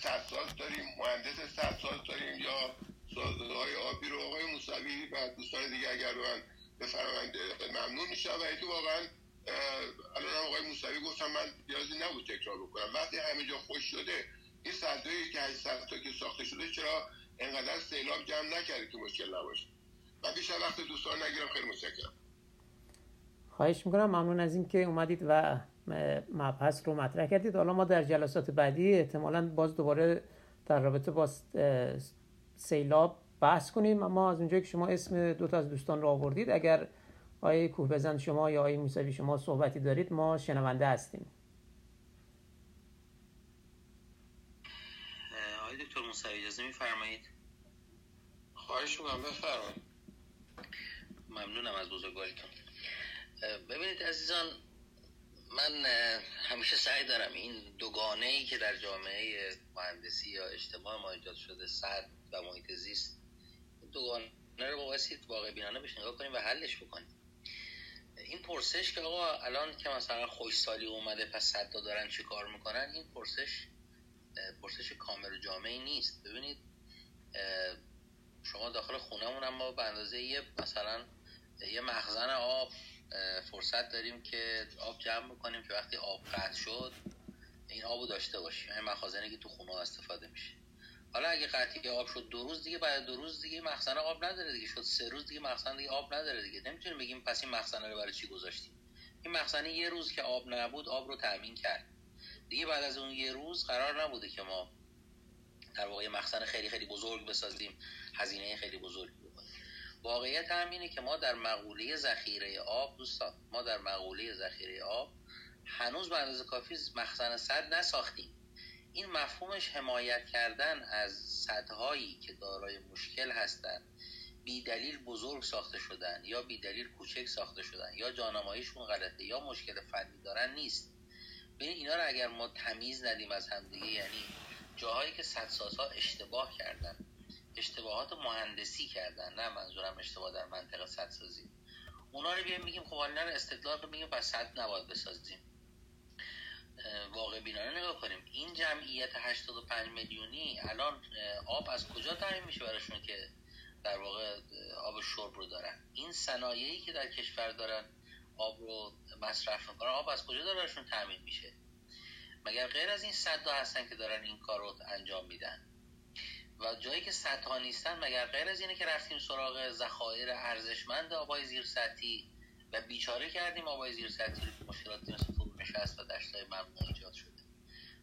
سرساز داریم مهندس سرساز داریم یا سازهای آبی رو آقای موسوی و دوستان دیگه اگر من بفرمایند ممنون میشم. و اینکه واقعا الان آقای موسوی گفتم من نیازی نبود تکرار بکنم. وقتی همه جا خوش شده این صدایی که 800 تا که ساخته شده چرا انقدر سیلاب جمع نکرده که مشکل نباشه؟ من بیشتر وقت دوستان نگیرم خیلی متشکرم. خواهش می‌کنم. ممنون از اینکه اومدید و مبحث رو مطرح کردید. حالا ما در جلسات بعدی احتمالا باز دوباره در رابطه با سیلاب بحث کنیم. اما از اونجایی که شما اسم دو تا از دوستان رو آوردید اگر آقای کوه بزن شما یا آقای موسوی شما صحبتی دارید ما شنونده هستیم. آقای دکتر موسوی اجازه میفرمایید؟ خواهش می‌کنم بفرمایید. ممنونم از بزرگواریتون ببینید عزیزان من همیشه سعی دارم این دوگانه ای که در جامعه مهندسی یا اجتماع ما ایجاد شده صد و محیط زیست دوگانه رو با واقع بینانه بهش نگاه کنیم و حلش بکنیم. این پرسش که آقا الان که مثلا خوش سالی اومده پس صدا دارن چی کار می‌کنن این پرسش پرسش کامل و جامعی نیست. ببینید شما داخل خونهمون ما به اندازه یه مثلا یه مخزن آب فرصت داریم که آب جمع بکنیم که وقتی آب قطع شد این آبو داشته باشیم. این مخازنی که تو خونه استفاده میشه. حالا اگه قطعی آب شد دو روز دیگه بعد دو روز دیگه مخزن آب نداره دیگه. شد سه روز دیگه مخزن دیگه آب نداره دیگه. نمی‌تونیم بگیم پس این مخزن رو برای چی گذاشتیم؟ این مخزن یه روز که آب نبود آب رو تامین کرد. دیگه بعد از اون یه روز قرار نبوده که ما در واقع مخزن خیلی خیلی بزرگ بسازیم هزینه خیلی بزرگ. واقعیت هم اینه که ما در مقوله ذخیره آب دوستان ما در مقوله ذخیره آب هنوز به اندازه کافی مخزن صد نساختیم. این مفهومش حمایت کردن از صدهایی که دارای مشکل هستند بی دلیل بزرگ ساخته شدن یا بی دلیل کوچک ساخته شدن یا جانماییشون غلطه یا مشکل فنی دارن نیست. ببین اینا رو اگر ما تمیز ندیم از همدیگه یعنی جاهایی که صدسازها اشتباه کردن. اشتباهات مهندسی کردن نه منظورم اشتباه در منطقه صدسازی اونا رو بیایم میگیم خب رو استدلال رو میگیم پس صد نباید بسازیم. واقع بینانه نگاه کنیم. این جمعیت 85 میلیونی الان آب از کجا تعیین میشه براشون که در واقع آب شرب رو دارن؟ این صنایعی که در کشور دارن آب رو مصرف می‌کنن آب از کجا دارشون تامین میشه؟ مگر غیر از این صدها هستن که دارن این کار رو انجام میدن؟ و جایی که صدها نیستن مگر غیر از اینه که رفتیم سراغ ذخایر ارزشمند آبای زیر سطحی و بیچاره کردیم آبای زیر سطحی رو مشکلاتی مثل نشست و دشتای ممنوع ایجاد شده.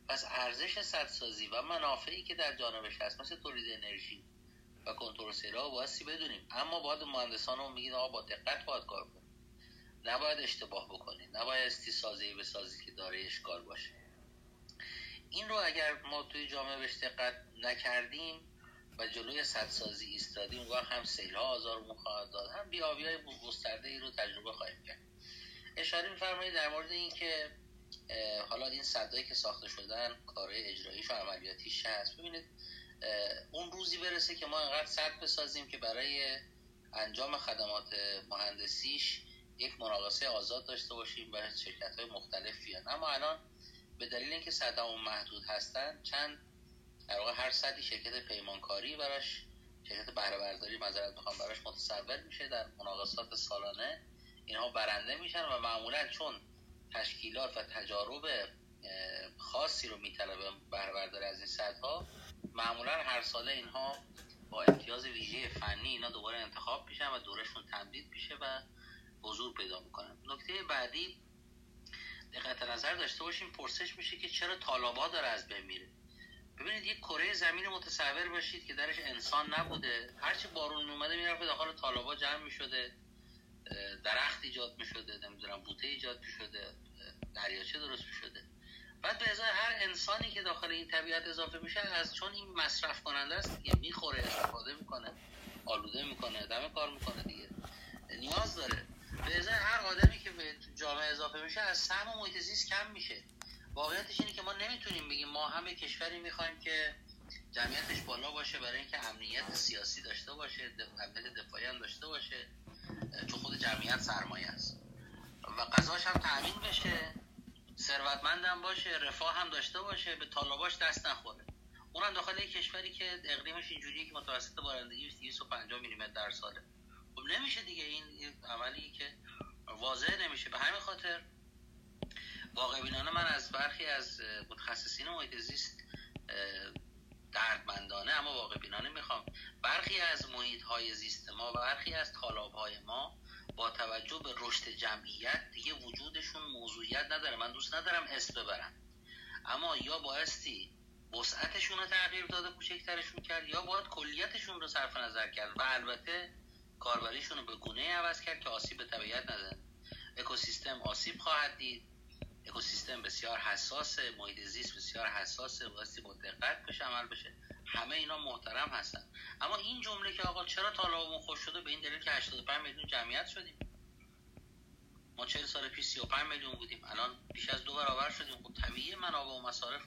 پس ارزش سدسازی و منافعی که در جانبش هست مثل تولید انرژی و کنترل سیرا بایستی بدونیم. اما باید مهندسان رو میگین آقا با دقت باید کار کنیم. نباید اشتباه بکنید نباید استی سازی بسازی که داره اشکال باشه. این رو اگر ما توی جامعه بهش دقت نکردیم و جلوی سدسازی ایستادیم و هم سیلها آزارمون خواهد داد. هم بیابی های گسترده ای رو تجربه خواهیم کرد. اشاره میفرمایید در مورد اینکه حالا این صدایی که ساخته شدن کارهای اجراییش و عملیاتیش هست ببینید اون روزی برسه که ما انقدر صد بسازیم که برای انجام خدمات مهندسیش یک مناقصه آزاد داشته باشیم و شرکت های مختلف بیان اما الان به دلیل اینکه صدامون محدود هستن چند در واقع هر صدی شرکت پیمانکاری براش شرکت بهره برداری می‌خوام براش متصور میشه در مناقصات سالانه. اینها برنده میشن و معمولا چون تشکیلات و تجارب خاصی رو میطلبه بهره از این صدها معمولا هر ساله اینها با امتیاز ویژه فنی اینا دوباره انتخاب میشن و دورشون تمدید میشه و حضور پیدا می‌کنن. نکته بعدی دقت نظر داشته باشیم پرسش میشه که چرا طالابا داره از بین میره؟ ببینید یک کره زمین متصور باشید که درش انسان نبوده. هرچی بارون اومده می‌رفته داخل طالابا جمع می‌شده درخت ایجاد می شده نمی‌دونم بوته ایجاد می شده دریاچه درست می شده بعد به ازای هر انسانی که داخل این طبیعت اضافه میشه از چون این مصرف کننده است دیگه می‌خوره استفاده می‌کنه آلوده می‌کنه دم کار می‌کنه دیگه. نیاز داره. به ازای هر آدمی که به جامعه اضافه میشه از سهم محیط زیست کم میشه. واقعیتش اینه که ما نمی‌تونیم بگیم ما همه کشوری می‌خوایم که جمعیتش بالا باشه برای اینکه امنیت سیاسی داشته باشه امنیت دفاعی هم داشته باشه چون خود جمعیت سرمایه است. و غذاش هم تأمین بشه ثروتمندم باشه رفاه هم داشته باشه به طالباش دست نخوره. اونم داخل یک کشوری که اقلیمش اینجوریه که متوسط بارندگی 250 میلیمتر در ساله. خب نمیشه دیگه این عملی که واضح نمیشه. به همین خاطر واقع بینانه من از برخی از متخصصین محیط زیست دردمندانه اما واقع بینانه می‌خوام. برخی از محیط های زیست ما و برخی از طالاب های ما با توجه به رشد جمعیت دیگه وجودشون موضوعیت نداره. من دوست ندارم اسم ببرم. اما یا بایستی وسعتشون رو تغییر داده کوچکترشون کرد یا باید کلیتشون رو صرف نظر کرد. و البته کاربریشون رو به گونه عوض کرد که آسیب به طبیعت نزن اکوسیستم آسیب خواهد دید. اکوسیستم بسیار حساس محیط زیست بسیار حساسه واسه با دقت بشه عمل بشه. همه اینا محترم هستن. اما این جمله که آقا چرا طالبمون خوش شده به این دلیل که 85 میلیون جمعیت شدیم؟ ما 40 سال پیش 35 میلیون بودیم. الان بیش از دو برابر شدیم. خب طبیعی منابع و مصارف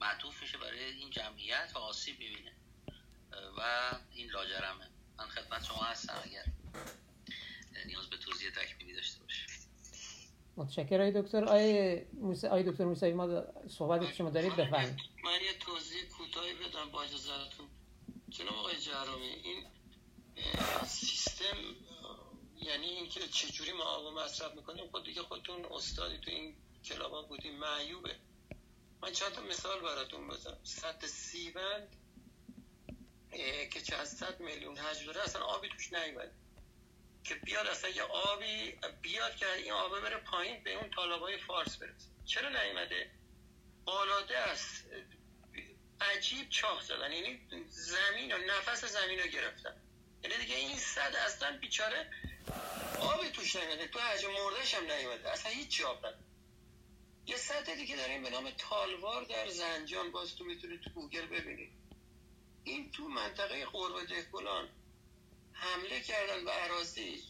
معطوف میشه برای این جمعیت و آسیب ببینه و این لاجرمه. من خدمت شما هستم اگر نیاز به توضیح تکمیلی داشته باشه متشکرم. آی دکتر آی موسی آی دکتر موسوی ما صحبت که شما دارید بفرمایید. من یه توضیح کوتاهی بدم با اجازهتون. جناب آقای جرامی این سیستم یعنی اینکه چجوری ما آب مصرف می‌کنیم خود دیگه خودتون استادی تو این کلابا بودیم معیوبه. من چند تا مثال براتون بزنم. سطح سیبند که چند صد میلیون داره اصلا آبی توش نیومده. که بیاد اصلا یه آبی بیاد که این آبه بره پایین به اون طالبای فارس برسه. چرا نیومده؟ بالاده است عجیب چاه زدن. یعنی زمین و نفس زمین رو گرفتن. یعنی دیگه این صد اصلا بیچاره آبی توش نیومده. تو حجم مردش هم نیومده. اصلا هیچ آب یه سطح دیگه داریم به نام تالوار در زنجان. باز تو می‌تونید تو گوگل ببینید. این تو منطقه قرب دهکلان حمله کردن به عراضی.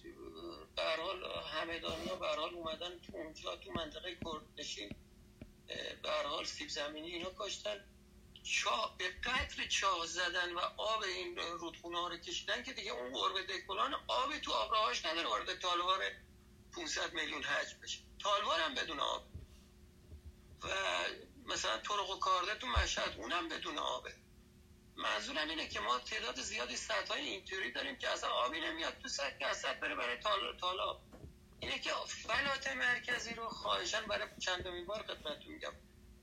به حال همدانی ها به اومدن تو اونجا تو منطقه کردنشین به حال سیب زمینی اینا کاشتن. چاه به قدر چاه زدن و آب این رودخونه ها رو کشیدن که دیگه اون قرب دهکلان آب تو آبراهاش نداره وارد تالوار 500 میلیون حجم بشه. تالوار هم بدون آب. و مثلا طرق و کارده تو مشهد اونم بدون آبه. منظورم اینه که ما تعداد زیادی سطح های اینطوری داریم که اصلا آبی نمیاد تو سطح که سطح بره برای تال تالا. اینه که فلات مرکزی رو خواهشان برای چندمین بار خدمتتون میگم.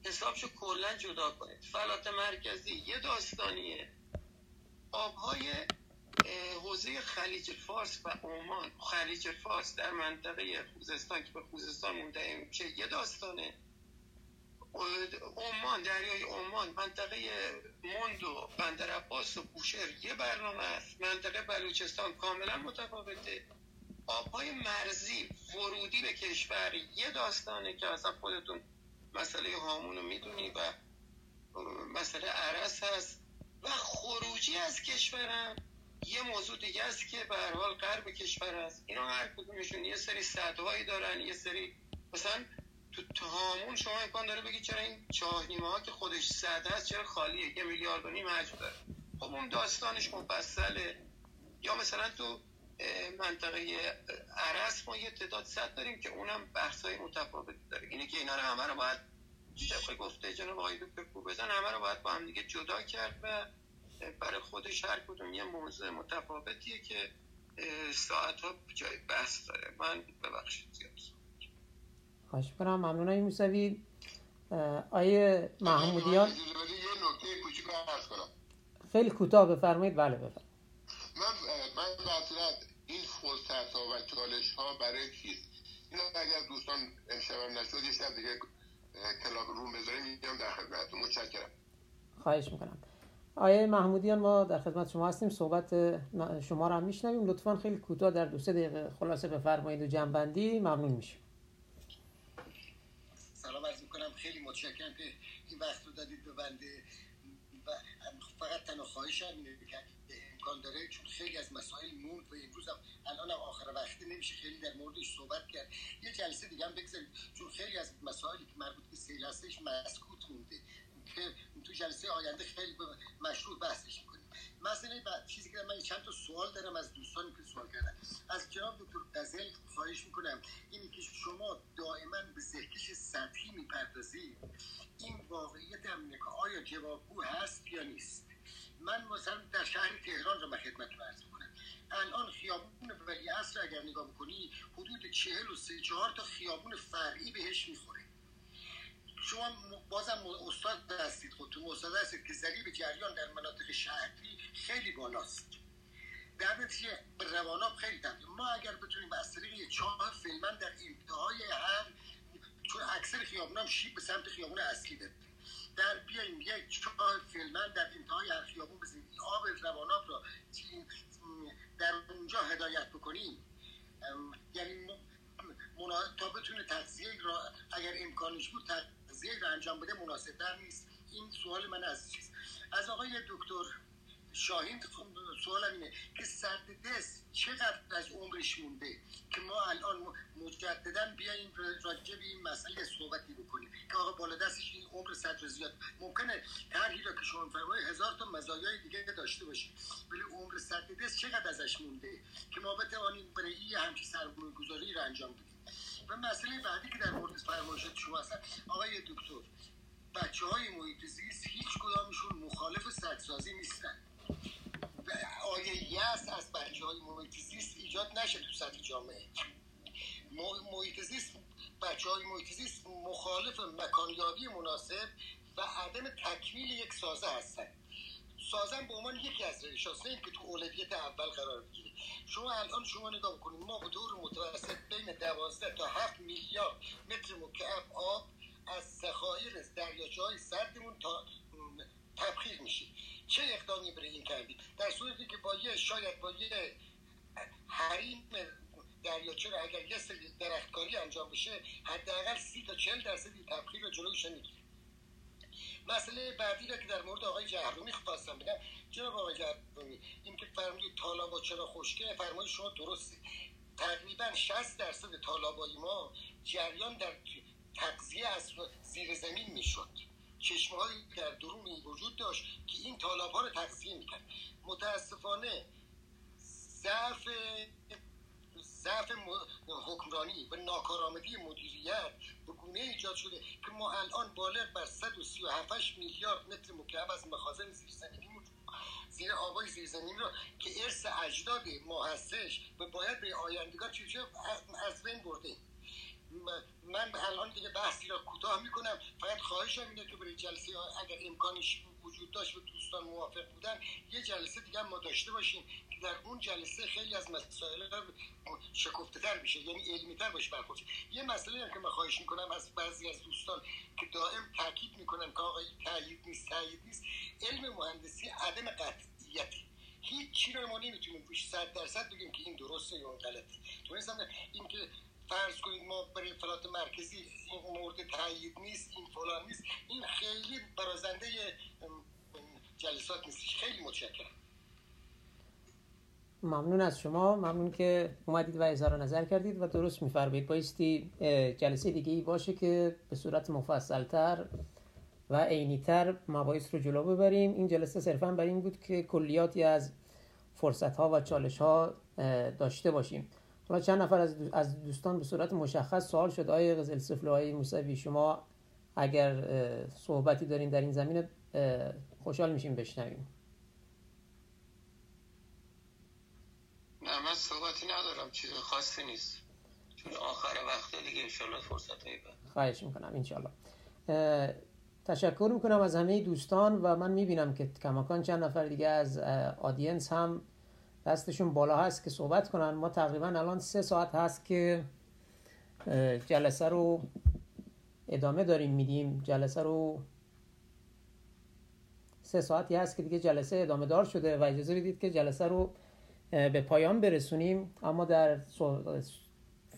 حسابشو کلا جدا کنید. فلات مرکزی یه داستانیه. آبهای حوزه خلیج فارس و عمان. خلیج فارس در منطقه خوزستان که به خوزستان منتهی میشه یه داستانه. عمان دریای عمان منطقه مند و بندر عباس و بوشهر یه برنامه است. منطقه بلوچستان کاملا متفاوته. آبهای مرزی ورودی به کشور یه داستانه که اصلا خودتون مسئله هامون رو می‌دونی و مسئله عرص هست و خروجی از کشورم یه موضوع دیگه است که به هر حال غرب کشور است اینا هر کدومشون یه سری سدهایی دارن یه سری مثلا تو تهامون شما امکان داره بگید چرا این چاه نیمه ها که خودش صد هست چرا خالیه؟ یه میلیارد و نیم حجم داره. خب اون داستانش مفصله. یا مثلا تو منطقه عرس ما یه تعداد صد داریم که اونم بحث های متفاوتی داره. اینه که اینا رو همه رو باید طبق گفته جناب آقای دکتر بزن همه رو باید با هم دیگه جدا کرد و برای خودش هر کدوم یه موضوع متفاوتیه که ساعت ها جای بحث داره. من ببخشید زیاد. خواهش کنم ممنون های موسوی. آیه محمودیان. خیلی کوتاه بفرمایید. بله بفرمایید. من من این فرصت ها و چالش ها برای چیست؟ این اگر دوستان امشب نشد یه شب دیگه کلاب روم بذاریم میگم در خدمتتون. متشکرم. خواهش می‌کنم. آیه محمودیان ما در خدمت شما هستیم. صحبت شما رو هم میشنویم. لطفا خیلی کوتاه در دو سه دقیقه خلاصه بفرمایید و جنبندی. ممنون میشیم. خیلی متشکرم که این وقت رو دادید به بنده و فقط تنها خواهشم اینه که امکان داره چون خیلی از مسائل موند و امروز هم الان هم آخر وقتی نمیشه خیلی در موردش صحبت کرد. یه جلسه دیگه هم بگذارید چون خیلی از مسائلی که مربوط به سیل هستش مسکوت مونده. که تو جلسه آینده خیلی مشروع بحثش می‌کنیم. مثلا چیزی که من چند تا سوال دارم از دوستانی که سوال کردن. از جناب دکتر قزل خواهش می‌کنم. اینی که شما دائما به زهکش سطحی می‌پردازید. این واقعیت همینه که آیا جوابگو هست یا نیست؟ من مثلا در شهر تهران رو خدمت عرض کنم الان خیابون ولی اصر اگر نگاه بکنی حدود چهل و سه چهار تا خیابون فرعی بهش می‌خوره. شما بازم استاد هستید خود تو استاد هستید که ضریب جریان در مناطق شهری خیلی بالاست. در نتیجه رواناب خیلی تبدیل ما اگر بتونیم از طریق چهار فیلمن در انتهای هر چون اکثر خیابون هم شیب به سمت خیابون اصلی بده در بیایم یک چاه فیلمن در انتهای هر خیابون بزنیم. آب رواناب را در اونجا هدایت بکنیم. یعنی تا بتونه تغذیه را اگر امکانش بود تغذیه را انجام بده مناسب نیست. این سوال من از چیز از آقای دکتر شاهین سوال اینه که سرد دست چقدر از عمرش مونده که ما الان مجددا بیاییم راجع به این مسئله صحبتی بکنیم. که آقا بالا دستش این عمر صدر زیاد. ممکنه طرحی را که شما فرمایید هزار تا مزایای دیگه داشته باشه ولی عمر سرد دست چقدر ازش مونده که ما بتوانیم برای این همچین گذاری را انجام بدیم؟ و مسئله بعدی که در مورد فرمایشات شما هستن آقای دکتر بچه های محیط زیست هیچ کدامشون مخالف سدسازی نیستن. آیه یست از بچه های محیط زیست ایجاد نشه تو سطح جامعه. محیط زیست بچه های محیط زیست مخالف مکانیابی مناسب و عدم تکمیل یک سازه هستن. سازن به عنوان یکی از روشاسته که تو اولویت اول قرار بگیره شما الان شما نگاه کنید ما به طور متوسط بین دوازده تا هفت میلیارد متر مکعب آب از ذخایر دریاچه های سردمون تا تبخیر میشه. چه اقدامی برای این کردیم در صورتی که با یه شاید با یه حریم دریاچه رو اگر یه سری درختکاری انجام بشه حداقل سی تا چل درصدی تبخیر رو جلوش می‌گیره مسئله بعدی رو که در مورد آقای جهرومی خواستم بگم. جناب آقای جهرومی این که فرمودید تالابا چرا خشکه فرمای شما درسته. تقریبا 60 درصد تالابای ما جریان در تغذیه از زیر زمین می‌شد. چشمه در درون وجود داشت که این تالاب ها رو تغذیه می‌کرد. متاسفانه ضعف ضعف حکمرانی و ناکارآمدی مدیریت به گونه ایجاد شده که ما الان بالغ بر 137 میلیارد متر مکعب از مخازن زیرزمینی زیر آبای زیرزمینی رو که ارث اجداد ما هستش و باید به آیندگان چیزی از بین برده. من الان دیگه بحثی را کوتاه می‌کنم. فقط خواهشم اینه که برای جلسه اگر امکانش وجود داشت و دوستان موافق بودن یه جلسه دیگه ما داشته باشیم که در اون جلسه خیلی از مسائل شکفته تر بشه یعنی علمی تر باشه برخورد. یه مسئله که من خواهش می‌کنم از بعضی از دوستان که دائم تاکید می‌کنن که آقای تایید نیست تایید نیست علم مهندسی عدم قطعیته هیچ چی رو ما نمی‌تونیم روش صد درصد بگیم که این درسته یا غلطه. تو این که فرض کنید ما برای فلات مرکزی این مورد تایید نیست این فلان نیست. این خیلی برازنده جلسات نیست. خیلی متشکرم. ممنون از شما. ممنون که اومدید و اظهار نظر کردید و درست میفرمایید. بایستی جلسه دیگه ای باشه که به صورت مفصلتر و عینیتر مباحث رو جلو ببریم. این جلسه صرفا برای این بود که کلیاتی از فرصت ها و چالش ها داشته باشیم. حالا چند نفر از دوستان به صورت مشخص سوال شد آیا غزل سفله های موسوی شما اگر صحبتی دارین در این زمینه خوشحال میشیم بشنویم. نه من صحبتی ندارم چیز خاصی نیست. چون آخر وقت دیگه انشالله فرصت هایی خواهش می‌کنم انشالله تشکر می‌کنم از همه دوستان و من می‌بینم که کماکان چند نفر دیگه از آدینس هم دستشون بالا هست که صحبت کنن. ما تقریبا الان سه ساعت هست که جلسه رو ادامه داریم میدیم. جلسه رو سه ساعتی هست که دیگه جلسه ادامه دار شده و اجازه بدید که جلسه رو به پایان برسونیم. اما در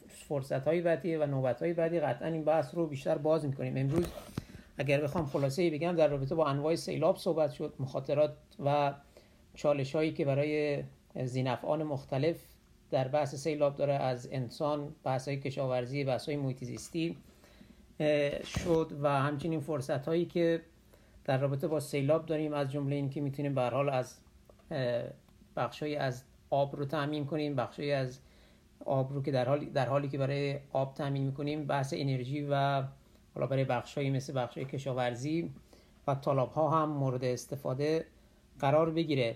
فرصت های بعدی و نوبت های بعدی قطعا این بحث رو بیشتر باز می‌کنیم. امروز اگر بخوام خلاصه بگم در رابطه با انواع سیلاب صحبت شد مخاطرات و چالش هایی که برای زینفعان مختلف در بحث سیلاب داره از انسان بحث های کشاورزی بحث های محیط زیستی شد و همچنین فرصت هایی که در رابطه با سیلاب داریم از جمله این که می‌تونیم به حال از بخشی از آب رو تامین کنیم بخشی از آب رو که در حالی, در حالی که برای آب تامین می‌کنیم بحث انرژی و حالا برای بخشایی مثل بخشای کشاورزی و طالاب ها هم مورد استفاده قرار بگیره.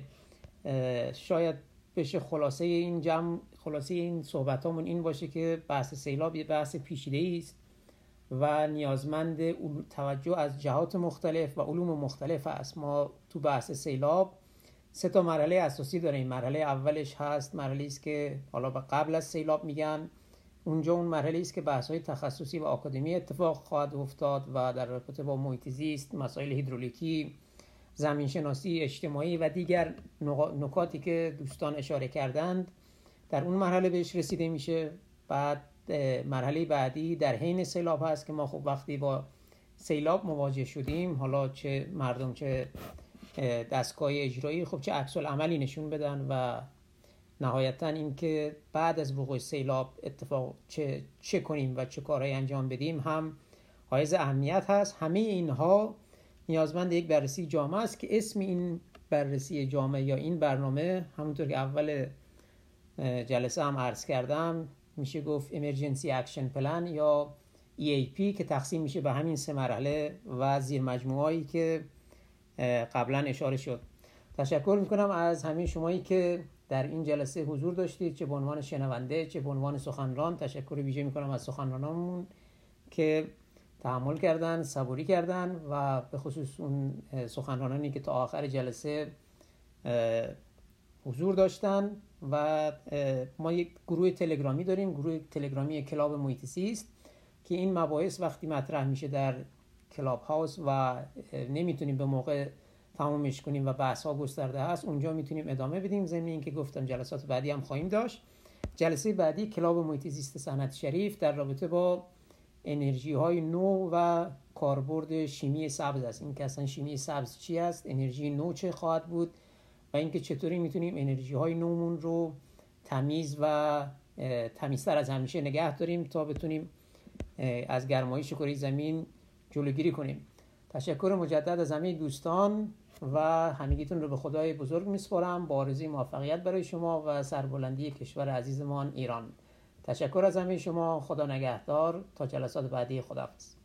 شاید بشه خلاصه این جمع خلاصه این صحبت این باشه که بحث سیلاب یه بحث پیچیده است و نیازمند توجه از جهات مختلف و علوم مختلف است. ما تو بحث سیلاب سه تا مرحله اساسی داریم. مرحله اولش هست مرحله است که حالا قبل از سیلاب میگن. اونجا اون مرحله است که بحث های تخصصی و آکادمی اتفاق خواهد افتاد و در رابطه با محیط زیست مسائل هیدرولیکی زمین شناسی اجتماعی و دیگر نکاتی که دوستان اشاره کردند در اون مرحله بهش رسیده میشه. بعد مرحله بعدی در حین سیلاب هست که ما خب وقتی با سیلاب مواجه شدیم حالا چه مردم چه دستگاه اجرایی خب چه عکس عملی نشون بدن و نهایتا اینکه بعد از وقوع سیلاب اتفاق چه, چه کنیم و چه کارهایی انجام بدیم هم حائز اهمیت هست. همه اینها نیازمند یک بررسی جامعه است که اسم این بررسی جامعه یا این برنامه همونطور که اول جلسه هم عرض کردم میشه گفت Emergency Action Plan یا EAP که تقسیم میشه به همین سه مرحله و زیر مجموعایی که قبلا اشاره شد. تشکر می‌کنم از همه شمایی که در این جلسه حضور داشتید چه به عنوان شنونده چه به عنوان سخنران. تشکر ویژه می‌کنم از سخنرانامون که تحمل کردن صبوری کردن و به خصوص اون سخنرانانی که تا آخر جلسه حضور داشتن و ما یک گروه تلگرامی داریم گروه تلگرامی کلاب محیط است که این مباحث وقتی مطرح میشه در کلاب هاوس و نمی‌تونیم به موقع تمامش کنیم و بحث ها گسترده هست اونجا می‌تونیم ادامه بدیم. ضمن اینکه گفتم جلسات بعدی هم خواهیم داشت. جلسه بعدی کلاب محیط زیست صنعت شریف در رابطه با انرژی های نو و کاربرد شیمی سبز است. این که اصلا شیمی سبز چی است؟ انرژی نو چه خواهد بود؟ و اینکه چطوری می‌تونیم انرژی های نومون رو تمیز و تمیزتر از همیشه نگه داریم تا بتونیم از گرمایش کره زمین جلوگیری کنیم. تشکر مجدد از همه دوستان و همگیتون رو به خدای بزرگ میسپارم. با آرزوی موفقیت برای شما و سربلندی کشور عزیزمان ایران. تشکر از همه شما. خدا نگهدار. تا جلسات بعدی خداحافظ.